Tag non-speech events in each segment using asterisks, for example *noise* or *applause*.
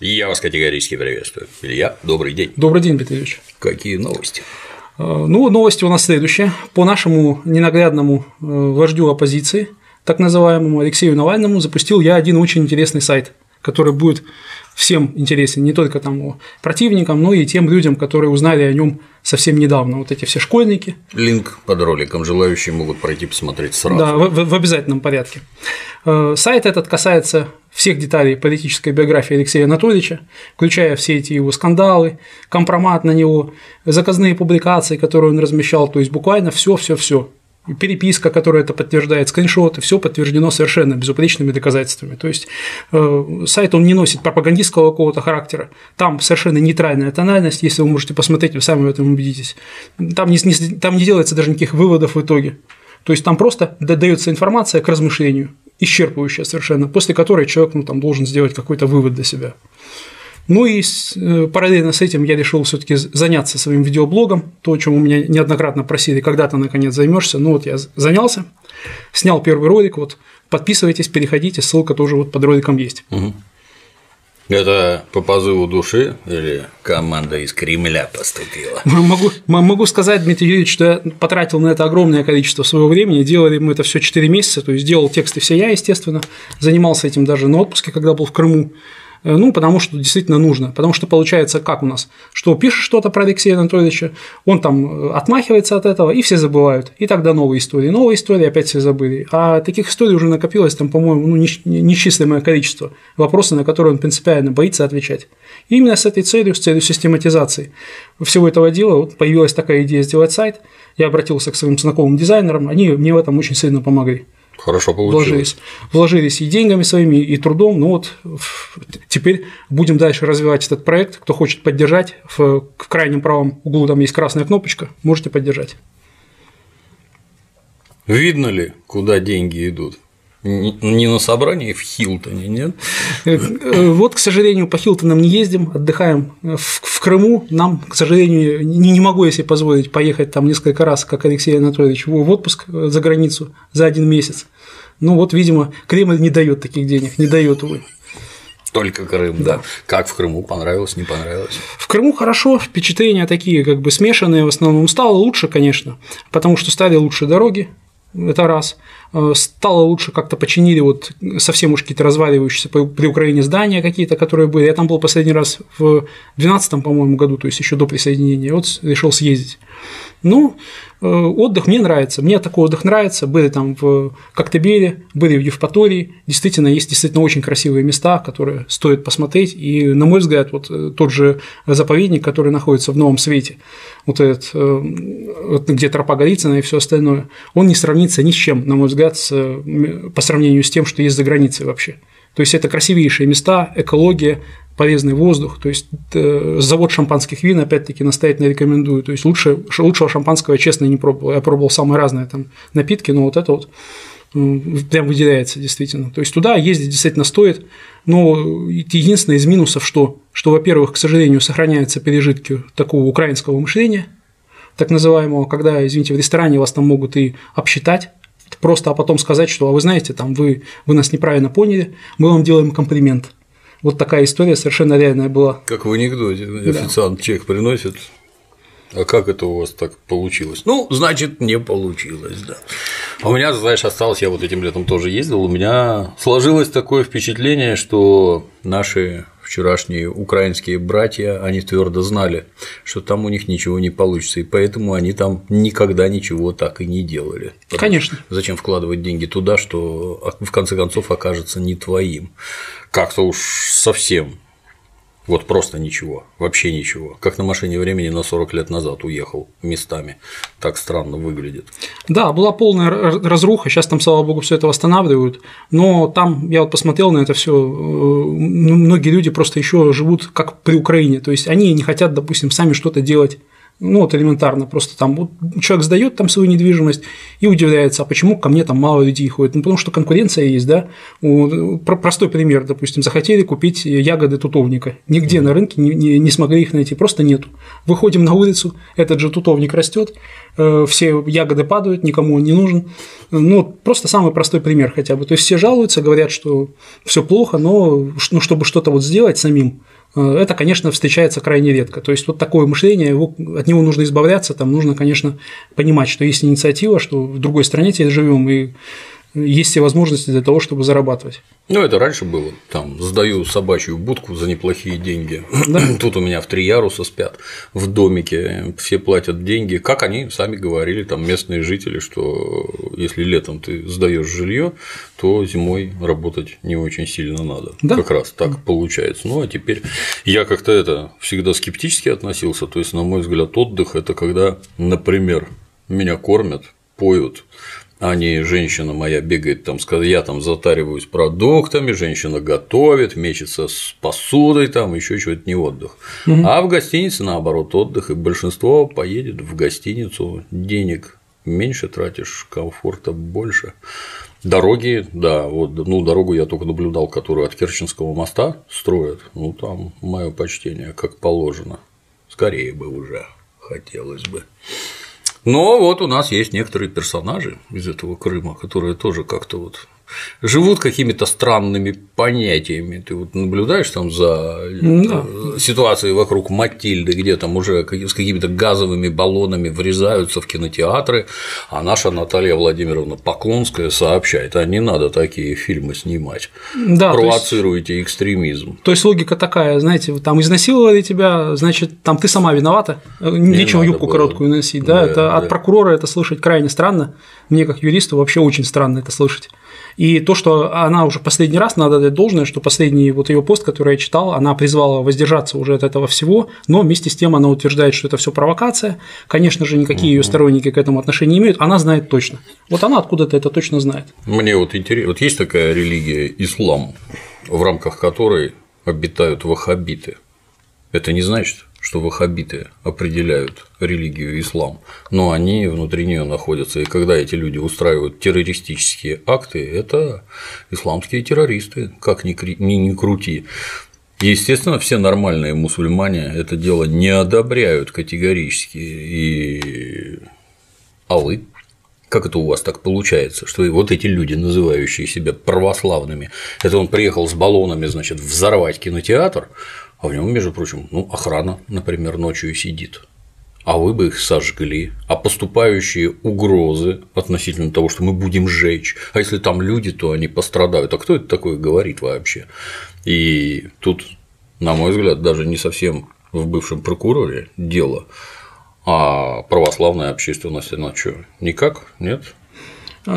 Я вас категорически приветствую. Илья, добрый день. Добрый день, Ильич. Какие новости? Э, ну, новости у нас следующие. По нашему ненаглядному э, вождю оппозиции, так называемому Алексею Навальному, запустил я один очень интересный сайт, который будет всем интересен, не только там противникам, но и тем людям, которые узнали о нем совсем недавно. Вот эти все школьники. Линк под роликом, желающие могут пройти посмотреть сразу. Да, в, в обязательном порядке. Э, сайт этот касается всех деталей политической биографии Алексея Анатольевича, включая все эти его скандалы, компромат на него, заказные публикации, которые он размещал, то есть буквально все, все, все переписка, которая это подтверждает, скриншоты, все подтверждено совершенно безупречными доказательствами. То есть э, сайт он не носит пропагандистского какого-то характера, там совершенно нейтральная тональность, если вы можете посмотреть, вы сами в этом убедитесь. Там не, не, там не делается даже никаких выводов в итоге. То есть там просто дается информация к размышлению, исчерпывающая совершенно, после которой человек ну, там, должен сделать какой-то вывод для себя. Ну и э, параллельно с этим я решил все-таки заняться своим видеоблогом, то, о чем у меня неоднократно просили, когда ты наконец займешься. Ну вот я занялся, снял первый ролик, вот подписывайтесь, переходите, ссылка тоже вот под роликом есть. Угу. Это по позыву души или команда из Кремля поступила? Могу, могу сказать, Дмитрий Юрьевич, что я потратил на это огромное количество своего времени. Делали мы это все 4 месяца, то есть делал тексты все я, естественно. Занимался этим даже на отпуске, когда был в Крыму. Э, ну, потому что действительно нужно. Потому что получается, как у нас, что пишешь что-то про Алексея Анатольевича, он там э, отмахивается от этого, и все забывают. И тогда новые истории. Новые истории опять все забыли. А таких историй уже накопилось там, по-моему, ну, несчислимое количество. Вопросы, на которые он принципиально боится отвечать. И именно с этой целью, с целью систематизации всего этого дела вот появилась такая идея сделать сайт. Я обратился к своим знакомым дизайнерам, они мне в этом очень сильно помогли. Хорошо получилось. Вложились, вложились и деньгами своими, и трудом. Ну вот теперь будем дальше развивать этот проект. Кто хочет поддержать, в, в крайнем правом углу там есть красная кнопочка, можете поддержать. Видно ли, куда деньги идут? Не на собрании в Хилтоне, нет? Э, вот, к сожалению, по Хилтонам не ездим, отдыхаем в, в Крыму. Нам, к сожалению, не, не могу я себе позволить поехать там несколько раз, как Алексей Анатольевич, в отпуск э, за границу за один месяц. Ну вот, видимо, Кремль не дает таких денег, не дает, увы. Только Крым, да. да. Как в Крыму понравилось, не понравилось? В Крыму хорошо, впечатления такие как бы смешанные в основном. Стало лучше, конечно, потому что стали лучше дороги, это раз. Э, стало лучше, как-то починили вот совсем уж какие-то разваливающиеся при Украине здания какие-то, которые были. Я там был последний раз в 2012, по-моему, году, то есть еще до присоединения, вот решил съездить. Ну, отдых мне нравится, мне такой отдых нравится, были там в Коктебеле, были в Евпатории, действительно, есть действительно очень красивые места, которые стоит посмотреть, и, на мой взгляд, вот э, тот же заповедник, который находится в Новом Свете, вот этот, вот где тропа Голицына и все остальное, он не сравнится ни с чем, на мой взгляд, с, по сравнению с тем, что есть за границей вообще. То есть это красивейшие места, экология, полезный воздух. То есть э, завод шампанских вин, опять-таки, настоятельно рекомендую. То есть лучше, лучшего шампанского я, честно, не пробовал. Я пробовал самые разные там напитки, но вот это вот прям выделяется действительно. То есть туда ездить действительно стоит, но единственное из минусов, что, что во-первых, к сожалению, сохраняются пережитки такого украинского мышления, так называемого, когда, извините, в ресторане вас там могут и обсчитать, просто, а потом сказать, что, а вы знаете, там вы, вы нас неправильно поняли, мы вам делаем комплимент. Вот такая история совершенно реальная была. Как в анекдоте, официант да. чек приносит, а как это у вас так получилось? Ну, значит, не получилось, да. А у меня, знаешь, осталось, я вот этим летом тоже ездил, у меня сложилось такое впечатление, что наши вчерашние украинские братья, они твердо знали, что там у них ничего не получится, и поэтому они там никогда ничего так и не делали. Конечно. Зачем вкладывать деньги туда, что в конце концов окажется не твоим? Как-то уж совсем вот просто ничего, вообще ничего. Как на машине времени на 40 лет назад уехал местами. Так странно выглядит. Да, была полная разруха, сейчас там, слава богу, все это восстанавливают. Но там я вот посмотрел на это все, э, многие люди просто еще живут как при Украине. То есть они не хотят, допустим, сами что-то делать ну, вот элементарно, просто там вот человек сдает там свою недвижимость и удивляется, а почему ко мне там мало людей ходит? Ну, потому что конкуренция есть, да. Простой пример, допустим, захотели купить ягоды тутовника. Нигде на рынке не, не, не смогли их найти, просто нету. Выходим на улицу, этот же тутовник растет, э, все ягоды падают, никому он не нужен. Ну, просто самый простой пример хотя бы. То есть все жалуются, говорят, что все плохо, но ну, чтобы что-то вот сделать самим, это, конечно, встречается крайне редко. То есть вот такое мышление, его, от него нужно избавляться, там нужно, конечно, понимать, что есть инициатива, что в другой стране теперь живем, и есть все возможности для того, чтобы зарабатывать. Ну, это раньше было. Там сдаю собачью будку за неплохие деньги. Да? *clears throat* Тут у меня в три яруса спят в домике, все платят деньги. Как они сами говорили, там местные жители, что если летом ты сдаешь жилье, то зимой работать не очень сильно надо. Да? Как раз так получается. Ну а теперь я как-то это всегда скептически относился. То есть, на мой взгляд, отдых это когда, например, меня кормят, поют, а не женщина моя бегает там, я там затариваюсь продуктами, женщина готовит, мечется с посудой, там еще чего-то не отдых. Угу. А в гостинице наоборот отдых, и большинство поедет в гостиницу, денег меньше тратишь, комфорта больше. Дороги, да, вот, ну, дорогу я только наблюдал, которую от Керченского моста строят, ну, там мое почтение, как положено. Скорее бы уже хотелось бы. Но вот у нас есть некоторые персонажи из этого Крыма, которые тоже как-то вот живут какими-то странными понятиями. Ты вот наблюдаешь там за да. ситуацией вокруг Матильды, где там уже с какими-то газовыми баллонами врезаются в кинотеатры, а наша Наталья Владимировна Поклонская сообщает, а не надо такие фильмы снимать. Да, Провоцируете есть, экстремизм. То есть логика такая, знаете, там изнасиловали тебя, значит, там ты сама виновата, нечего юбку было. короткую носить, да, да это да. от прокурора это слышать крайне странно, мне как юристу вообще очень странно это слышать. И то, что она уже последний раз, надо дать должное, что последний вот ее пост, который я читал, она призвала воздержаться уже от этого всего, но вместе с тем она утверждает, что это все провокация. Конечно же, никакие ее сторонники к этому отношения не имеют, она знает точно. Вот она откуда-то это точно знает. Мне вот интересно, вот есть такая религия ислам, в рамках которой обитают ваххабиты. Это не значит, что ваххабиты определяют религию ислам, но они внутри нее находятся. И когда эти люди устраивают террористические акты, это исламские террористы, как ни, ни, ни крути. Естественно, все нормальные мусульмане это дело не одобряют категорически. И... А вы? Как это у вас так получается, что вот эти люди, называющие себя православными, это он приехал с баллонами, значит, взорвать кинотеатр, а в нем, между прочим, ну, охрана, например, ночью сидит. А вы бы их сожгли, а поступающие угрозы относительно того, что мы будем сжечь, а если там люди, то они пострадают. А кто это такое говорит вообще? И тут, на мой взгляд, даже не совсем в бывшем прокуроре дело, а православная общественность, она что, никак? Нет?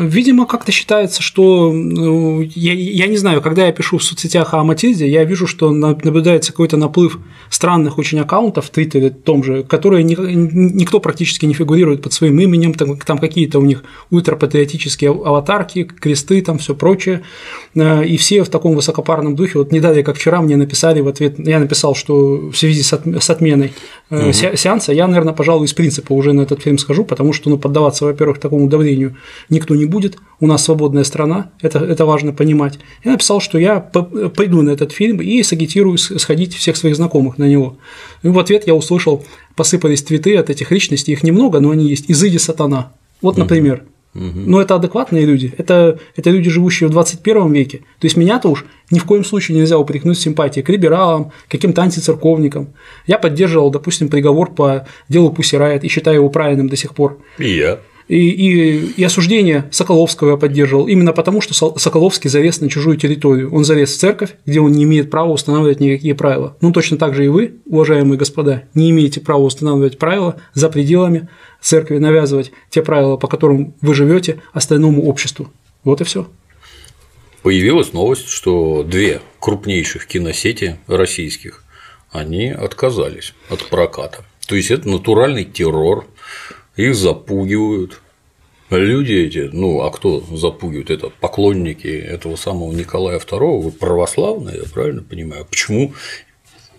Видимо, как-то считается, что ну, я, я не знаю, когда я пишу в соцсетях о Матильде, я вижу, что наблюдается какой-то наплыв странных очень аккаунтов в Твиттере том же, которые ни, никто практически не фигурирует под своим именем, там, там какие-то у них ультрапатриотические аватарки, кресты, там все прочее, э, и все в таком высокопарном духе. Вот не далее, как вчера мне написали в ответ, я написал, что в связи с, с отменой угу. сеанса я, наверное, пожалуй, из принципа уже на этот фильм скажу, потому что ну, поддаваться, во-первых, такому давлению никто не не будет, у нас свободная страна, это, это важно понимать. Я написал, что я пойду на этот фильм и сагитирую сходить всех своих знакомых на него. И в ответ я услышал, посыпались твиты от этих личностей, их немного, но они есть, «Изыди сатана». Вот, например, но это адекватные люди, это, это люди, живущие в 21 веке. То есть меня-то уж ни в коем случае нельзя упрекнуть симпатии к либералам, каким-то антицерковникам. Я поддерживал, допустим, приговор по делу Пусси Райт и считаю его правильным до сих пор. И я и, и, и осуждение Соколовского я поддерживал именно потому, что Соколовский залез на чужую территорию. Он залез в церковь, где он не имеет права устанавливать никакие правила. Ну, точно так же и вы, уважаемые господа, не имеете права устанавливать правила за пределами церкви, навязывать те правила, по которым вы живете остальному обществу. Вот и все. Появилась новость, что две крупнейших киносети российских они отказались от проката. То есть это натуральный террор, их запугивают. Люди эти, ну, а кто запугивает? Это поклонники этого самого Николая II, вы православные, я правильно понимаю? Почему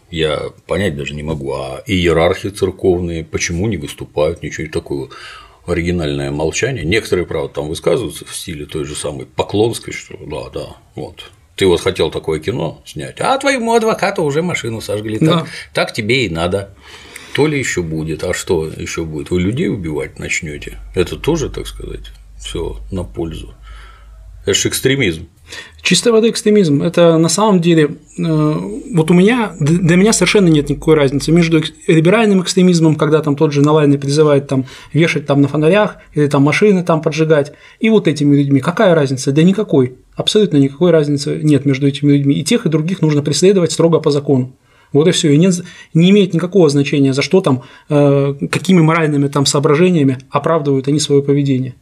я понять даже не могу, а иерархи церковные почему не выступают, ничего такого оригинальное молчание. Некоторые, правда, там высказываются в стиле той же самой Поклонской, что да, да, вот. Ты вот хотел такое кино снять, а твоему адвокату уже машину сожгли. Да. Так, так тебе и надо то ли еще будет, а что еще будет? Вы людей убивать начнете? Это тоже, так сказать, все на пользу. Это же экстремизм. Чистой воды экстремизм. Это на самом деле, э, вот у меня, для меня совершенно нет никакой разницы между либеральным экстремизмом, когда там тот же Навальный призывает там вешать там на фонарях или там машины там поджигать, и вот этими людьми. Какая разница? Да никакой. Абсолютно никакой разницы нет между этими людьми. И тех, и других нужно преследовать строго по закону. Вот и все. И не, не имеет никакого значения, за что там, э, какими моральными там соображениями оправдывают они свое поведение.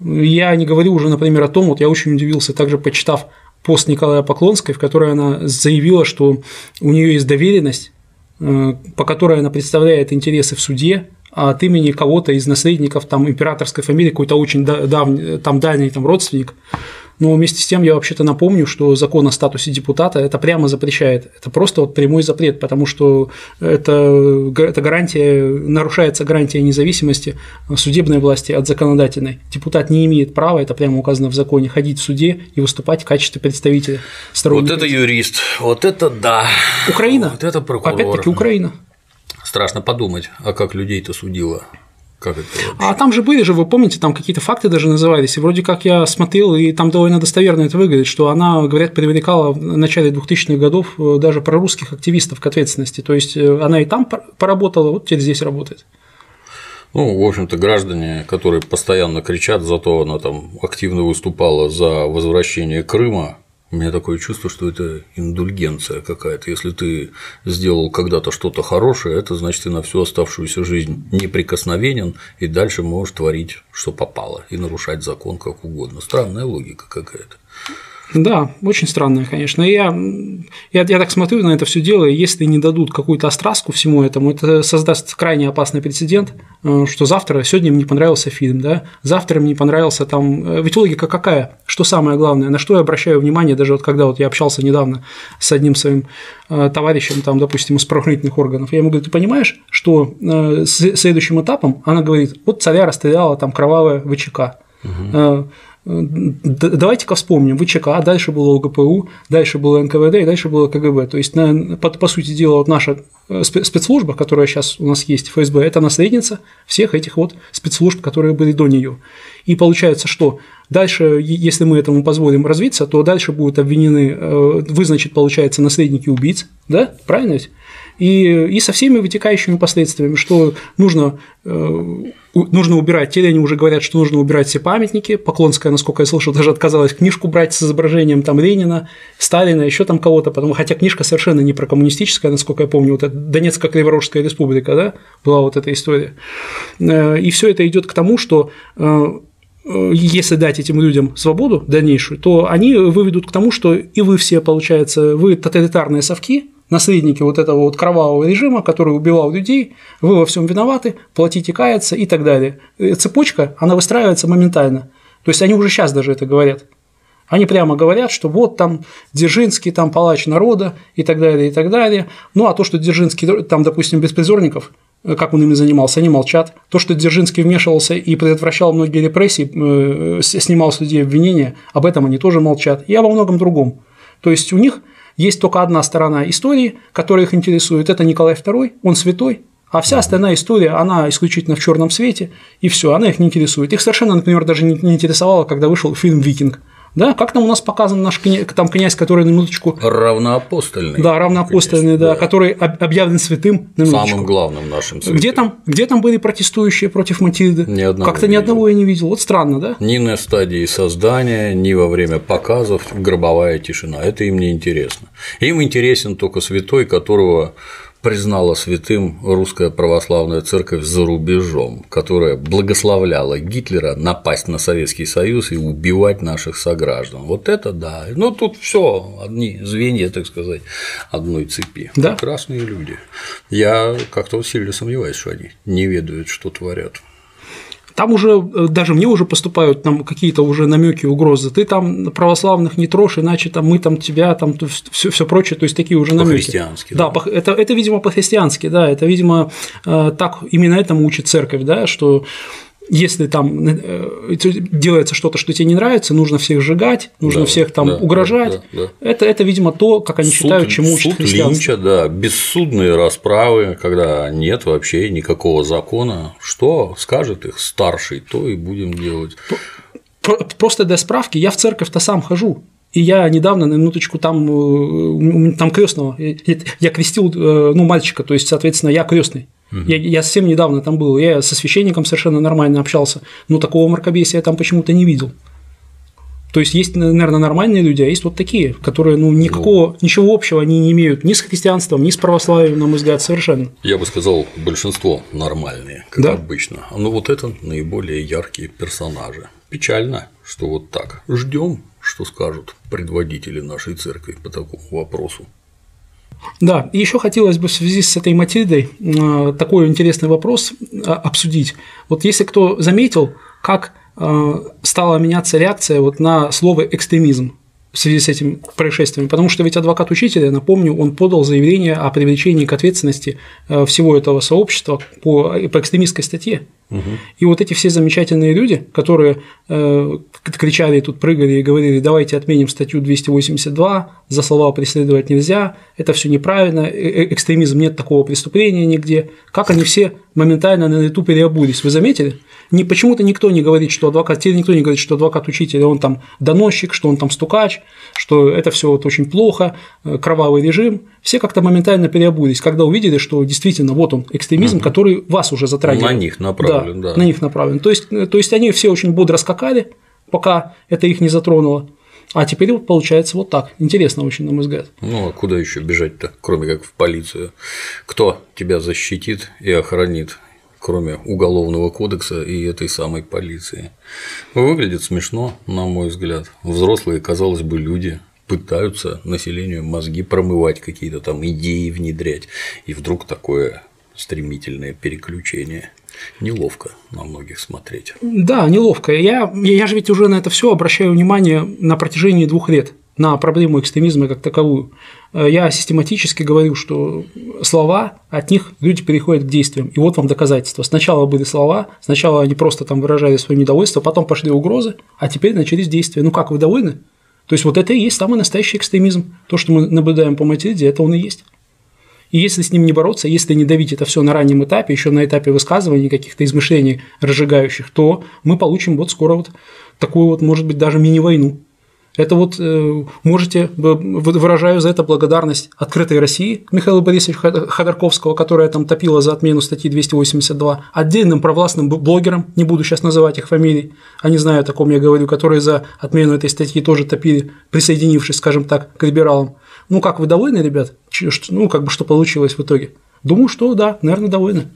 Я не говорю уже, например, о том, вот я очень удивился, также почитав пост Николая Поклонской, в которой она заявила, что у нее есть доверенность, э, по которой она представляет интересы в суде, а от имени кого-то из наследников там императорской фамилии, какой-то очень давний, там дальний там родственник, но вместе с тем я вообще-то напомню, что закон о статусе депутата это прямо запрещает. Это просто вот прямой запрет, потому что это, это гарантия, нарушается гарантия независимости судебной власти от законодательной. Депутат не имеет права, это прямо указано в законе, ходить в суде и выступать в качестве представителя сторонника. Вот это юрист, вот это да. Украина. Вот это прокурор. Опять-таки Украина. Страшно подумать, а как людей-то судила как это? А там же были же, вы помните, там какие-то факты даже назывались, и вроде как я смотрел, и там довольно достоверно это выглядит, что она, говорят, привлекала в начале 2000-х годов э, даже прорусских активистов к ответственности, то есть э, она и там поработала, вот теперь здесь работает. Ну, в общем-то, граждане, которые постоянно кричат, зато она там активно выступала за возвращение Крыма, у меня такое чувство, что это индульгенция какая-то. Если ты сделал когда-то что-то хорошее, это значит, ты на всю оставшуюся жизнь неприкосновенен и дальше можешь творить, что попало, и нарушать закон как угодно. Странная логика какая-то. Да, очень странное, конечно. Я, я, я так смотрю на это все дело, и если не дадут какую-то остраску всему этому, это создаст крайне опасный прецедент, э, что завтра, сегодня мне не понравился фильм, да, завтра мне понравился там… Э, ведь логика какая? Что самое главное? На что я обращаю внимание, даже вот когда вот я общался недавно с одним своим э, товарищем, там, допустим, из правоохранительных органов, я ему говорю, ты понимаешь, что следующим этапом она говорит, вот царя расстреляла там кровавая ВЧК. Угу давайте-ка вспомним, ВЧК, дальше было ОГПУ, дальше было НКВД и дальше было КГБ. То есть, по, по сути дела, вот наша э, спецслужба, которая сейчас у нас есть, ФСБ, это наследница всех этих вот спецслужб, которые были до нее. И получается, что дальше, если мы этому позволим развиться, то дальше будут обвинены, э, вы, значит, получается, наследники убийц, да, правильно ведь? И, и со всеми вытекающими последствиями, что нужно, э, нужно убирать, или они уже говорят, что нужно убирать все памятники, Поклонская, насколько я слышал, даже отказалась книжку брать с изображением там Ленина, Сталина, еще там кого-то, потому хотя книжка совершенно не про коммунистическая, насколько я помню, вот это Донецкая Криворожская республика, да, была вот эта история. Э, и все это идет к тому, что э, если дать этим людям свободу дальнейшую, то они выведут к тому, что и вы все, получается, вы тоталитарные совки, наследники вот этого вот кровавого режима, который убивал людей, вы во всем виноваты, платите, каяться и так далее. Э, цепочка, она выстраивается моментально. То есть они уже сейчас даже это говорят. Они прямо говорят, что вот там Дзержинский, там палач народа и так далее, и так далее. Ну а то, что Дзержинский, там, допустим, беспризорников, э, как он ими занимался, они молчат. То, что Дзержинский вмешивался и предотвращал многие репрессии, э, снимал с людей обвинения, об этом они тоже молчат. И обо многом другом. То есть у них есть только одна сторона истории, которая их интересует. Это Николай II, он святой, а вся остальная история, она исключительно в черном свете, и все, она их не интересует. Их совершенно, например, даже не интересовало, когда вышел фильм «Викинг». Да, как там у нас показан наш князь, там князь, который на минуточку… Равноапостольный. Да, равноапостольный, да, да, который объявлен святым на минуточку. Самым главным нашим святым. Где там, где там были протестующие против Матильды? Ни одного Как-то ни одного я не видел. Вот странно, да? Ни на стадии создания, ни во время показов гробовая тишина. Это им не интересно. Им интересен только святой, которого признала святым русская православная церковь за рубежом, которая благословляла Гитлера напасть на Советский Союз и убивать наших сограждан. Вот это да. Ну тут все одни звенья, так сказать, одной цепи. Да. Прекрасные люди. Я как-то сильно сомневаюсь, что они не ведают, что творят. Там уже э, даже мне уже поступают там какие-то уже намеки, угрозы. Ты там православных не трожь, иначе там мы там тебя там все, все прочее, то есть такие уже намеки. По-христиански. Да, да. это, это, видимо, по-христиански, да, это, видимо, э, так именно этому учит церковь, да, что если там э, делается что-то, что тебе не нравится, нужно всех сжигать, нужно да, всех там да, угрожать. Да, да, да. Это, это, видимо, то, как они суд, считают, чему учат суд Линча, да, бессудные расправы, когда нет вообще никакого закона. Что скажет их старший, то и будем делать. Просто для справки, я в церковь-то сам хожу. И я недавно, на минуточку, там, э, там крестного, я крестил э, ну, мальчика, то есть, соответственно, я крестный. Угу. Я, я совсем недавно там был, я со священником совершенно нормально общался, но такого мракобесия я там почему-то не видел. То есть есть, наверное, нормальные люди, а есть вот такие, которые ну, никакого, ну, ничего общего они не имеют ни с христианством, ни с православием, на мой взгляд, совершенно. Я бы сказал, большинство нормальные, как да? обычно. Но вот это наиболее яркие персонажи. Печально, что вот так. Ждем, что скажут предводители нашей церкви по такому вопросу. Да, и еще хотелось бы в связи с этой Матильдой э, такой интересный вопрос э, обсудить. Вот если кто заметил, как Э, стала меняться реакция вот на слово экстремизм в связи с этим происшествием, потому что ведь адвокат учителя, напомню, он подал заявление о привлечении к ответственности э, всего этого сообщества по, по экстремистской статье. Угу. И вот эти все замечательные люди, которые э, кричали тут, прыгали и говорили, давайте отменим статью 282, за слова преследовать нельзя, это все неправильно, э, э, экстремизм нет такого преступления нигде, как они все моментально на лету переобулись, вы заметили? Не, почему-то никто не говорит, что адвокат, теперь никто не говорит, что адвокат учитель, он там доносчик, что он там стукач, что это все вот очень плохо, кровавый режим. Все как-то моментально переобулись, когда увидели, что действительно вот он экстремизм, угу. который вас уже затрагивает. На них направлен, да, да. На них направлен. То есть, то есть они все очень бодро скакали, пока это их не затронуло. А теперь вот получается вот так. Интересно очень, на мой взгляд. Ну, а куда еще бежать-то, кроме как в полицию? Кто тебя защитит и охранит, кроме уголовного кодекса и этой самой полиции? Выглядит смешно, на мой взгляд. Взрослые, казалось бы, люди пытаются населению мозги промывать, какие-то там идеи внедрять, и вдруг такое стремительное переключение. Неловко на многих смотреть. Да, неловко. Я, я же ведь уже на это все обращаю внимание на протяжении двух лет на проблему экстремизма как таковую. Я систематически говорю, что слова, от них люди переходят к действиям. И вот вам доказательства. Сначала были слова, сначала они просто там выражали свое недовольство, потом пошли угрозы, а теперь начались действия. Ну как, вы довольны? То есть вот это и есть самый настоящий экстремизм. То, что мы наблюдаем по Матильде, это он и есть. И если с ним не бороться, если не давить это все на раннем этапе, еще на этапе высказываний, каких-то измышлений разжигающих, то мы получим вот скоро вот такую вот, может быть, даже мини-войну. Это вот э, можете, выражаю за это благодарность открытой России Михаила Борисовича Ходорковского, которая там топила за отмену статьи 282, отдельным провластным блогерам, не буду сейчас называть их фамилий, они знают, о ком я говорю, которые за отмену этой статьи тоже топили, присоединившись, скажем так, к либералам. Ну, как вы довольны, ребят? Ну, как бы что получилось в итоге? Думаю, что да, наверное, довольны.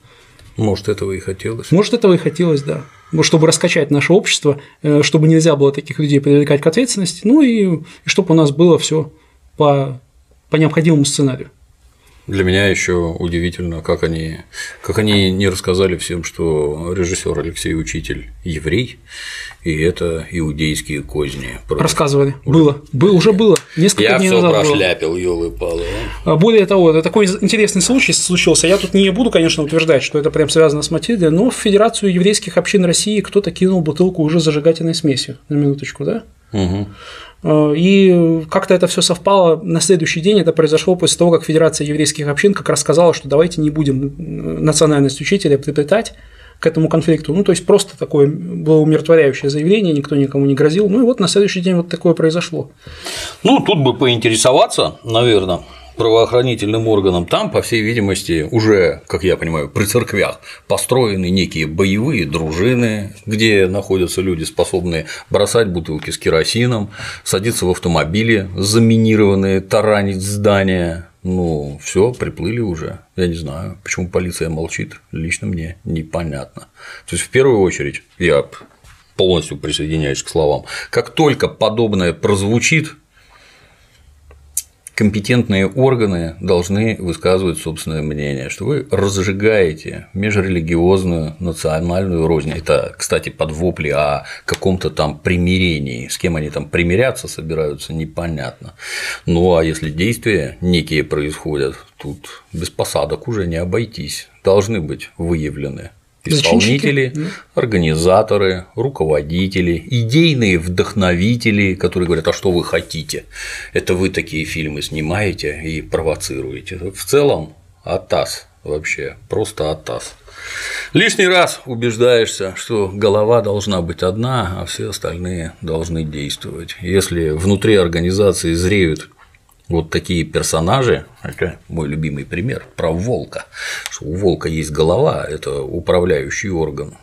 Может, этого и хотелось. Может, этого и хотелось, да. Чтобы раскачать наше общество, э, чтобы нельзя было таких людей привлекать к ответственности, ну и, и чтобы у нас было все по, по необходимому сценарию. Для меня еще удивительно, как они, как они не рассказали всем, что режиссер Алексей Учитель еврей, и это иудейские козни. Рассказывали. Уже. Было. Было, уже было. Несколько Я дней все назад прошляпил, елы палы. А? Более того, такой интересный случай случился. Я тут не буду, конечно, утверждать, что это прям связано с Матильдой, но в Федерацию еврейских общин России кто-то кинул бутылку уже зажигательной смесью. На минуточку, да? Угу. И как-то это все совпало. На следующий день это произошло после того, как Федерация еврейских общин как раз сказала, что давайте не будем национальность учителя приплетать к этому конфликту. Ну, то есть просто такое было умиротворяющее заявление, никто никому не грозил. Ну и вот на следующий день вот такое произошло. Ну, тут бы поинтересоваться, наверное, правоохранительным органам, там, по всей видимости, уже, как я понимаю, при церквях построены некие боевые дружины, где находятся люди, способные бросать бутылки с керосином, садиться в автомобили заминированные, таранить здания. Ну, все, приплыли уже. Я не знаю, почему полиция молчит, лично мне непонятно. То есть, в первую очередь, я полностью присоединяюсь к словам. Как только подобное прозвучит, компетентные органы должны высказывать собственное мнение, что вы разжигаете межрелигиозную национальную рознь. Это, кстати, под вопли о каком-то там примирении, с кем они там примиряться собираются, непонятно. Ну а если действия некие происходят, тут без посадок уже не обойтись, должны быть выявлены исполнители, организаторы, руководители, идейные вдохновители, которые говорят, а что вы хотите? Это вы такие фильмы снимаете и провоцируете. В целом, АТАС вообще, просто АТАС. Лишний раз убеждаешься, что голова должна быть одна, а все остальные должны действовать. Если внутри организации зреют вот такие персонажи, это мой любимый пример про волка, что у волка есть голова, это управляющий орган,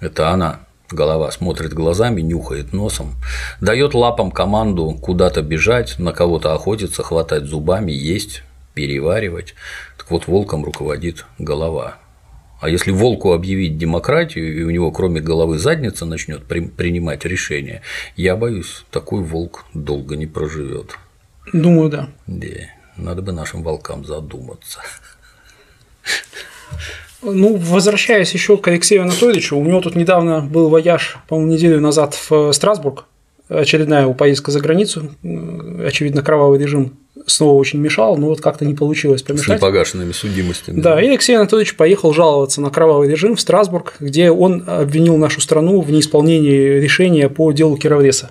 это она, голова смотрит глазами, нюхает носом, дает лапам команду куда-то бежать, на кого-то охотиться, хватать зубами, есть, переваривать. Так вот, волком руководит голова. А если волку объявить демократию, и у него кроме головы задница начнет при, принимать решения, я боюсь, такой волк долго не проживет. Думаю, да. Да, надо бы нашим волкам задуматься. Ну, возвращаясь еще к Алексею Анатольевичу, у него тут недавно был вояж, по-моему, неделю назад в Страсбург, очередная его поездка за границу, очевидно, кровавый режим снова очень мешал, но вот как-то не получилось помешать. С непогашенными судимостями. Да, и Алексей Анатольевич поехал жаловаться на кровавый режим в Страсбург, где он обвинил нашу страну в неисполнении решения по делу Кировреса.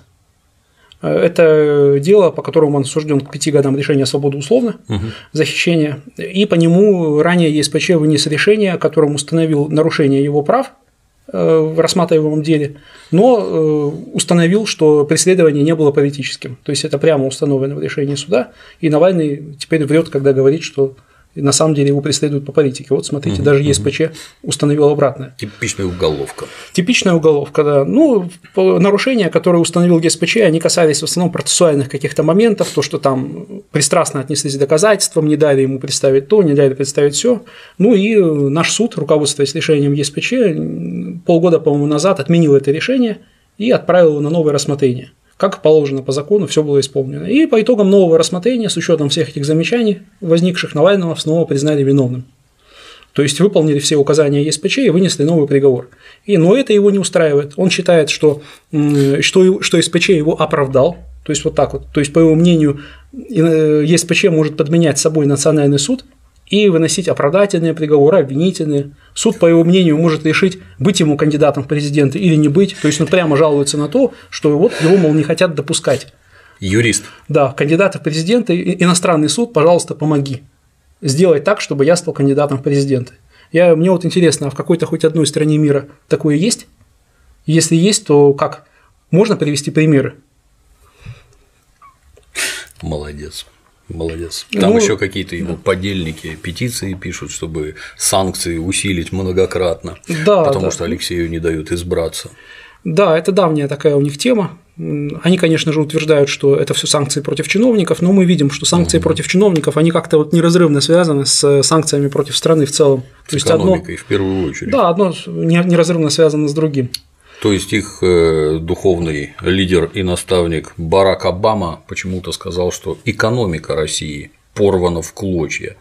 Это дело, по которому он осужден к пяти годам лишения свободы условно угу. за хищение, и по нему ранее ЕСПЧ вынес решение, которым установил нарушение его прав э, в рассматриваемом деле, но э, установил, что преследование не было политическим. То есть это прямо установлено в решении суда, и Навальный теперь врет, когда говорит, что и на самом деле его преследуют по политике. Вот смотрите, угу, даже ЕСПЧ угу. установил обратное. Типичная уголовка. Типичная уголовка, да. Ну, нарушения, которые установил ЕСПЧ, они касались в основном процессуальных каких-то моментов, то, что там пристрастно отнеслись к доказательствам, не дали ему представить то, не дали представить все. Ну и наш суд, руководствуясь решением ЕСПЧ, полгода, по-моему, назад отменил это решение и отправил его на новое рассмотрение как положено по закону, все было исполнено. И по итогам нового рассмотрения, с учетом всех этих замечаний, возникших Навального, снова признали виновным. То есть выполнили все указания ЕСПЧ и вынесли новый приговор. И, но это его не устраивает. Он считает, что, что, что СПЧ его оправдал. То есть вот так вот. То есть, по его мнению, э, ЕСПЧ может подменять собой национальный суд и выносить оправдательные приговоры, обвинительные. Суд, по его мнению, может решить, быть ему кандидатом в президенты или не быть. То есть он прямо жалуется на то, что вот его, мол, не хотят допускать. Юрист. Да, кандидата в президенты, иностранный суд, пожалуйста, помоги. Сделай так, чтобы я стал кандидатом в президенты. Я, мне вот интересно, а в какой-то хоть одной стране мира такое есть? Если есть, то как? Можно привести примеры? Молодец. Молодец. Там ну, еще какие-то его да. подельники петиции пишут, чтобы санкции усилить многократно. Да. Потому да. что Алексею не дают избраться. Да, это давняя такая у них тема. Они, конечно же, утверждают, что это все санкции против чиновников, но мы видим, что санкции угу. против чиновников, они как-то вот неразрывно связаны с санкциями против страны в целом. С То есть одно, в первую очередь. Да, одно неразрывно связано с другим. То есть их э, духовный лидер и наставник Барак Обама почему-то сказал, что экономика России порвана в клочья.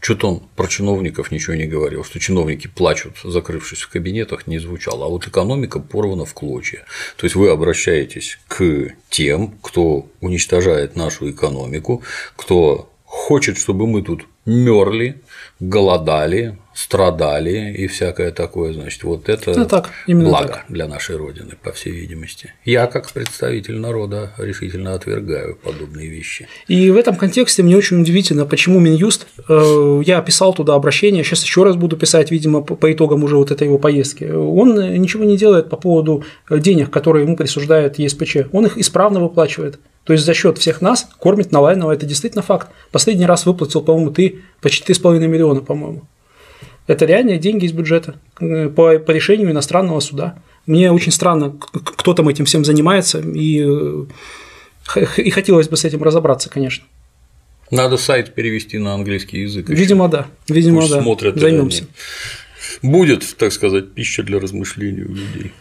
Что-то он про чиновников ничего не говорил, что чиновники плачут, закрывшись в кабинетах, не звучало, а вот экономика порвана в клочья. То есть вы обращаетесь к тем, кто уничтожает нашу экономику, кто хочет, чтобы мы тут мерли, голодали, страдали и всякое такое, значит, вот это ну, так, именно благо так. для нашей Родины, по всей видимости. Я, как представитель народа, решительно отвергаю подобные вещи. И в этом контексте мне очень удивительно, почему Минюст, э, я писал туда обращение, сейчас еще раз буду писать, видимо, по итогам уже вот этой его поездки, он ничего не делает по поводу денег, которые ему присуждает ЕСПЧ, он их исправно выплачивает. То есть за счет всех нас кормит Навального, это действительно факт. Последний раз выплатил, по-моему, ты по 4,5 миллиона, по-моему. Это реальные деньги из бюджета э, по, по решению иностранного суда. Мне очень странно, кто там этим всем занимается, и, э, и хотелось бы с этим разобраться, конечно. Надо сайт перевести на английский язык. Видимо, да. Видимо, Пусть да. Смотрят Займемся. Будет, так сказать, пища для размышлений у людей.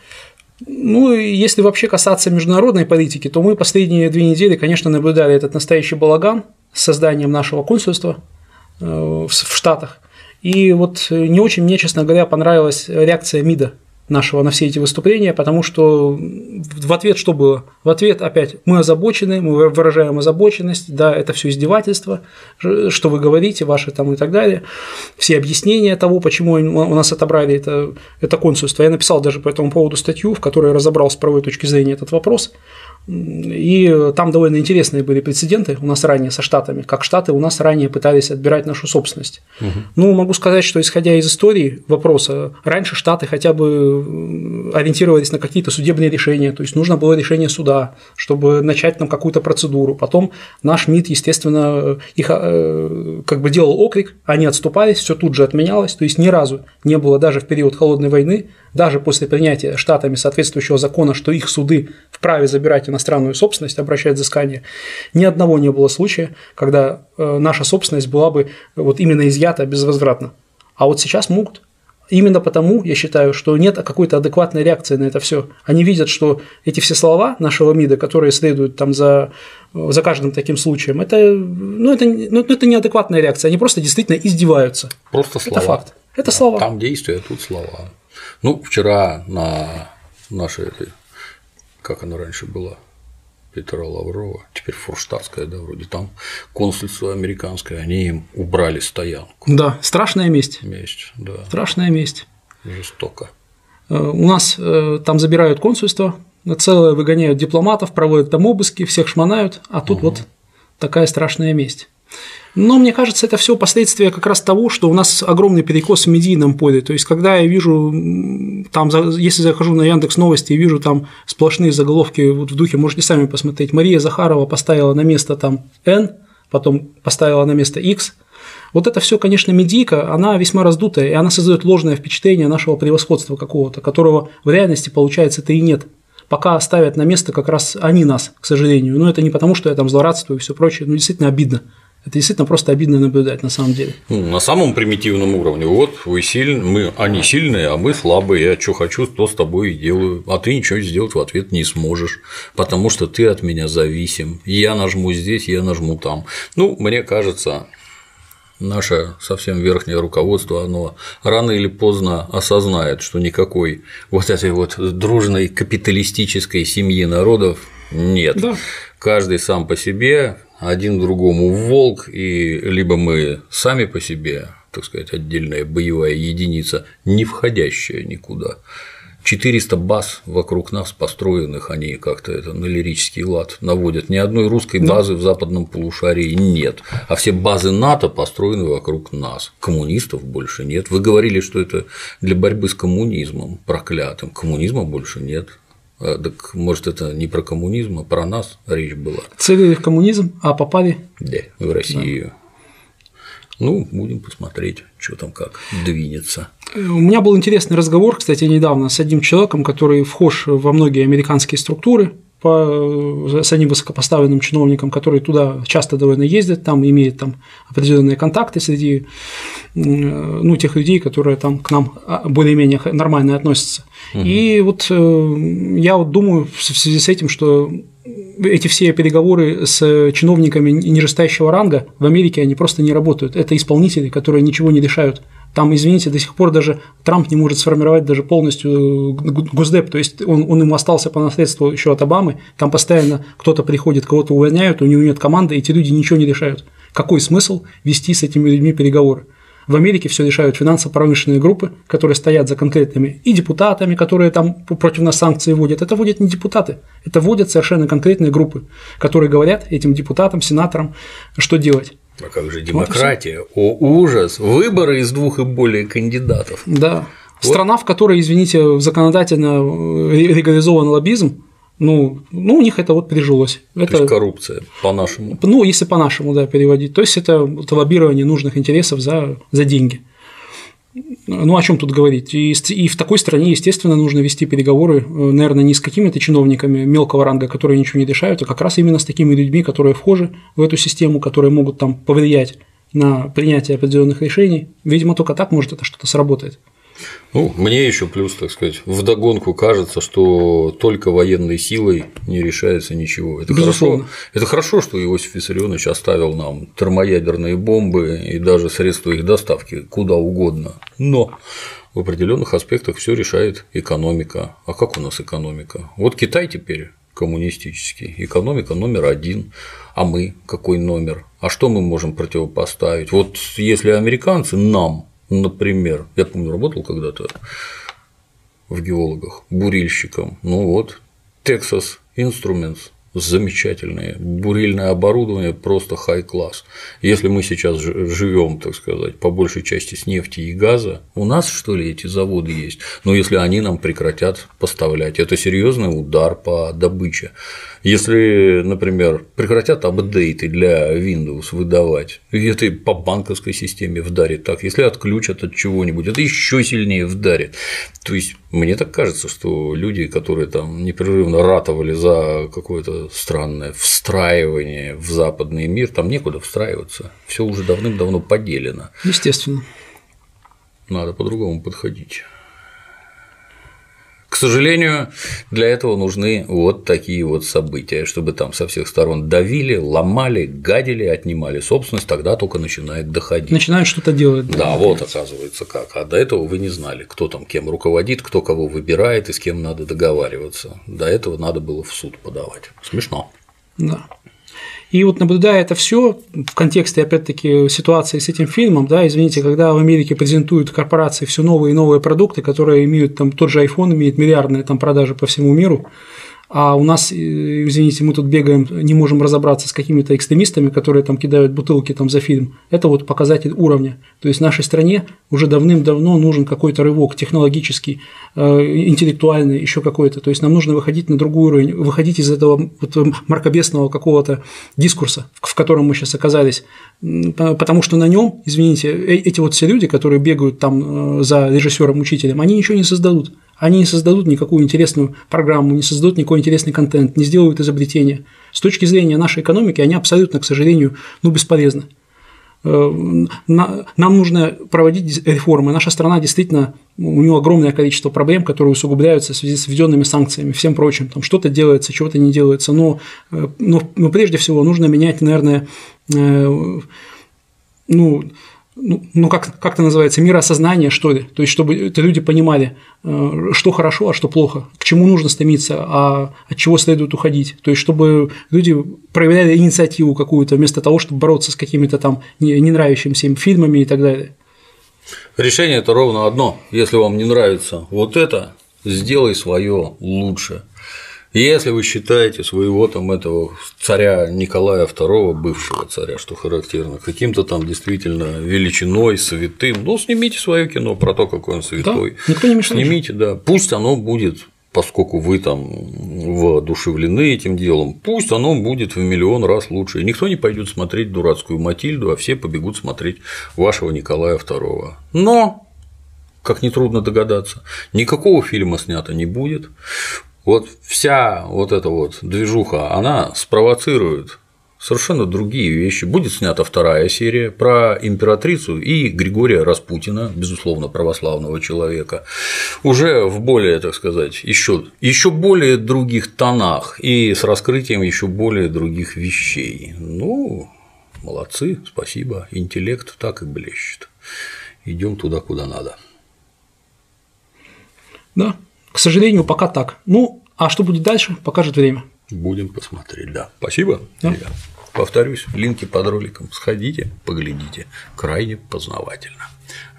Ну, если вообще касаться международной политики, то мы последние две недели, конечно, наблюдали этот настоящий балаган с созданием нашего консульства э, в Штатах. И вот не очень мне, честно говоря, понравилась реакция МИДа нашего на все эти выступления, потому что в ответ что было? В ответ опять мы озабочены, мы выражаем озабоченность, да, это все издевательство, что вы говорите, ваши там и так далее, все объяснения того, почему у нас отобрали это, это консульство. Я написал даже по этому поводу статью, в которой разобрал с правовой точки зрения этот вопрос. И там довольно интересные были прецеденты у нас ранее со Штатами, как Штаты у нас ранее пытались отбирать нашу собственность. Угу. Ну, могу сказать, что исходя из истории вопроса, раньше Штаты хотя бы ориентировались на какие-то судебные решения, то есть нужно было решение суда, чтобы начать там какую-то процедуру. Потом наш МИД, естественно, их э, как бы делал окрик, они отступались, все тут же отменялось, то есть ни разу не было даже в период холодной войны даже после принятия штатами соответствующего закона, что их суды вправе забирать иностранную собственность, обращать взыскание, ни одного не было случая, когда э, наша собственность была бы вот именно изъята безвозвратно. А вот сейчас могут. Именно потому я считаю, что нет какой-то адекватной реакции на это все. Они видят, что эти все слова нашего МИДа, которые следуют там за, за каждым таким случаем, это, ну, это, ну, это неадекватная реакция. Они просто действительно издеваются. Просто слова. Это факт. Это слова. Там действия, а тут слова. Ну, вчера на нашей этой, как она раньше была, Петра Лаврова, теперь Фурштадтская, да, вроде там консульство американское, они им убрали стоянку. Да, страшная месть. Месть, да. Страшная месть. Жестоко. Э, у нас э, там забирают консульство, целое выгоняют дипломатов, проводят там обыски, всех шмонают, а тут угу. вот такая страшная месть. Но мне кажется, это все последствия как раз того, что у нас огромный перекос в медийном поле. То есть, когда я вижу, там, если захожу на Яндекс Новости и вижу там сплошные заголовки вот в духе, можете сами посмотреть, Мария Захарова поставила на место там N, потом поставила на место X, вот это все, конечно, медийка, она весьма раздутая, и она создает ложное впечатление нашего превосходства какого-то, которого в реальности, получается-то и нет. Пока ставят на место как раз они нас, к сожалению. Но это не потому, что я там злорадствую и все прочее, ну действительно обидно. Это действительно просто обидно наблюдать на самом деле. Ну, на самом примитивном уровне. Вот вы сильны, мы, они сильные, а мы слабые. Я что хочу, то с тобой и делаю. А ты ничего сделать в ответ не сможешь, потому что ты от меня зависим. Я нажму здесь, я нажму там. Ну, мне кажется, наше совсем верхнее руководство, оно рано или поздно осознает, что никакой вот этой вот дружной капиталистической семьи народов нет. Да. Каждый сам по себе, один другому волк, и либо мы сами по себе, так сказать, отдельная боевая единица, не входящая никуда. 400 баз вокруг нас построенных, они как-то это на лирический лад наводят. Ни одной русской базы в западном полушарии нет, а все базы НАТО построены вокруг нас. Коммунистов больше нет. Вы говорили, что это для борьбы с коммунизмом проклятым. Коммунизма больше нет. А, так может это не про коммунизм, а про нас речь была. Целили в коммунизм, а попали да, в Россию. Да. Ну, будем посмотреть, что там как двинется. У меня был интересный разговор, кстати, недавно с одним человеком, который вхож во многие американские структуры, по, с одним высокопоставленным чиновником, который туда часто довольно ездит, там имеет там определенные контакты среди ну, тех людей, которые там к нам а, более-менее нормально относятся. Угу. И вот э, я вот думаю в связи с этим, что эти все переговоры с чиновниками нижестоящего ранга в Америке, они просто не работают. Это исполнители, которые ничего не решают. Там, извините, до сих пор даже Трамп не может сформировать даже полностью э, Госдеп, то есть он, он ему остался по наследству еще от Обамы, там постоянно кто-то приходит, кого-то увольняют, у него нет команды, эти люди ничего не решают. Какой смысл вести с этими людьми переговоры? В Америке все решают финансово-промышленные группы, которые стоят за конкретными и депутатами, которые там против нас санкции вводят. Это вводят не депутаты, это вводят совершенно конкретные группы, которые говорят этим депутатам, сенаторам, что делать. А как же демократия? Вот О, ужас! Выборы из двух и более кандидатов. Да. Вот. Страна, в которой, извините, законодательно легализован лоббизм, ну, ну, у них это вот прижилось. То это, есть коррупция, по-нашему. Ну, если по-нашему, да, переводить. То есть это, это лоббирование нужных интересов за, за деньги. Ну, о чем тут говорить? И, и в такой стране, естественно, нужно вести переговоры, э, наверное, не с какими-то чиновниками мелкого ранга, которые ничего не решают, а как раз именно с такими людьми, которые вхожи в эту систему, которые могут там повлиять на принятие определенных решений. Видимо, только так может это что-то сработает. Ну, мне еще плюс, так сказать, вдогонку кажется, что только военной силой не решается ничего. Это хорошо, это хорошо, что Иосиф Виссарионович оставил нам термоядерные бомбы и даже средства их доставки куда угодно. Но в определенных аспектах все решает экономика. А как у нас экономика? Вот Китай теперь коммунистический, экономика номер один, а мы какой номер? А что мы можем противопоставить? Вот если американцы нам Например, я помню, работал когда-то в геологах, бурильщиком. Ну вот, Texas инструмент замечательные, бурильное оборудование просто хай-класс. Если мы сейчас живем, так сказать, по большей части с нефти и газа, у нас что ли эти заводы есть? Но если они нам прекратят поставлять, это серьезный удар по добыче. Если, например, прекратят апдейты для Windows выдавать, и это по банковской системе вдарит так, если отключат от чего-нибудь, это еще сильнее вдарит. То есть мне так кажется, что люди, которые там непрерывно ратовали за какое-то странное встраивание в западный мир, там некуда встраиваться. Все уже давным-давно поделено. Естественно. Надо по-другому подходить. К сожалению, для этого нужны вот такие вот события, чтобы там со всех сторон давили, ломали, гадили, отнимали собственность, тогда только начинает доходить. Начинают что-то делать. Да, да вот оказывается как. А до этого вы не знали, кто там кем руководит, кто кого выбирает и с кем надо договариваться. До этого надо было в суд подавать. Смешно. Да. И вот наблюдая это все в контексте, опять-таки, ситуации с этим фильмом, да, извините, когда в Америке презентуют корпорации все новые и новые продукты, которые имеют там тот же iPhone имеет миллиардные там продажи по всему миру, а у нас, э, извините, мы тут бегаем, не можем разобраться с какими-то экстремистами, которые там кидают бутылки там за фильм. Это вот показатель уровня. То есть нашей стране уже давным-давно нужен какой-то рывок технологический, э, интеллектуальный, еще какой-то. То есть нам нужно выходить на другой уровень, выходить из этого вот маркобесного какого-то дискурса, в котором мы сейчас оказались, потому что на нем, извините, э, эти вот все люди, которые бегают там за режиссером-учителем, они ничего не создадут. Они не создадут никакую интересную программу, не создадут никакой интересный контент, не сделают изобретения. С точки зрения нашей экономики они абсолютно, к сожалению, ну, бесполезны. Э, нам нужно проводить реформы. Наша страна действительно, у нее огромное количество проблем, которые усугубляются в связи с введенными санкциями, всем прочим. Там что-то делается, чего-то не делается. Но, э, но, но прежде всего нужно менять, наверное, э, ну, ну, ну как, как это называется, мироосознание, что ли, то есть чтобы это люди понимали, э, что хорошо, а что плохо, к чему нужно стремиться, а от чего следует уходить, то есть чтобы люди проявляли инициативу какую-то вместо того, чтобы бороться с какими-то там не, не нравящимися им фильмами и так далее. Решение это ровно одно. Если вам не нравится вот это, сделай свое лучше. Если вы считаете своего там этого царя Николая II, бывшего царя, что характерно, каким-то там действительно величиной, святым, ну, снимите свое кино про то, какой он святой. Да, никто не мешает. Снимите, да. Пусть оно будет поскольку вы там воодушевлены этим делом, пусть оно будет в миллион раз лучше. И никто не пойдет смотреть дурацкую Матильду, а все побегут смотреть вашего Николая II. Но как нетрудно догадаться, никакого фильма снято не будет. Вот вся вот эта вот движуха, она спровоцирует совершенно другие вещи. Будет снята вторая серия про императрицу и Григория Распутина, безусловно, православного человека, уже в более, так сказать, еще, еще более других тонах и с раскрытием еще более других вещей. Ну, молодцы, спасибо, интеллект так и блещет. Идем туда, куда надо. Да, к сожалению, пока так. Ну, а что будет дальше, покажет время. Будем посмотреть, да. Спасибо. Да. Повторюсь, линки под роликом. Сходите, поглядите. Крайне познавательно.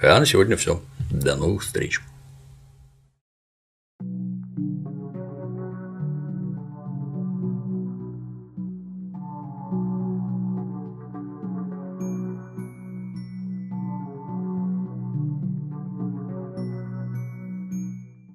А на сегодня все. До новых встреч.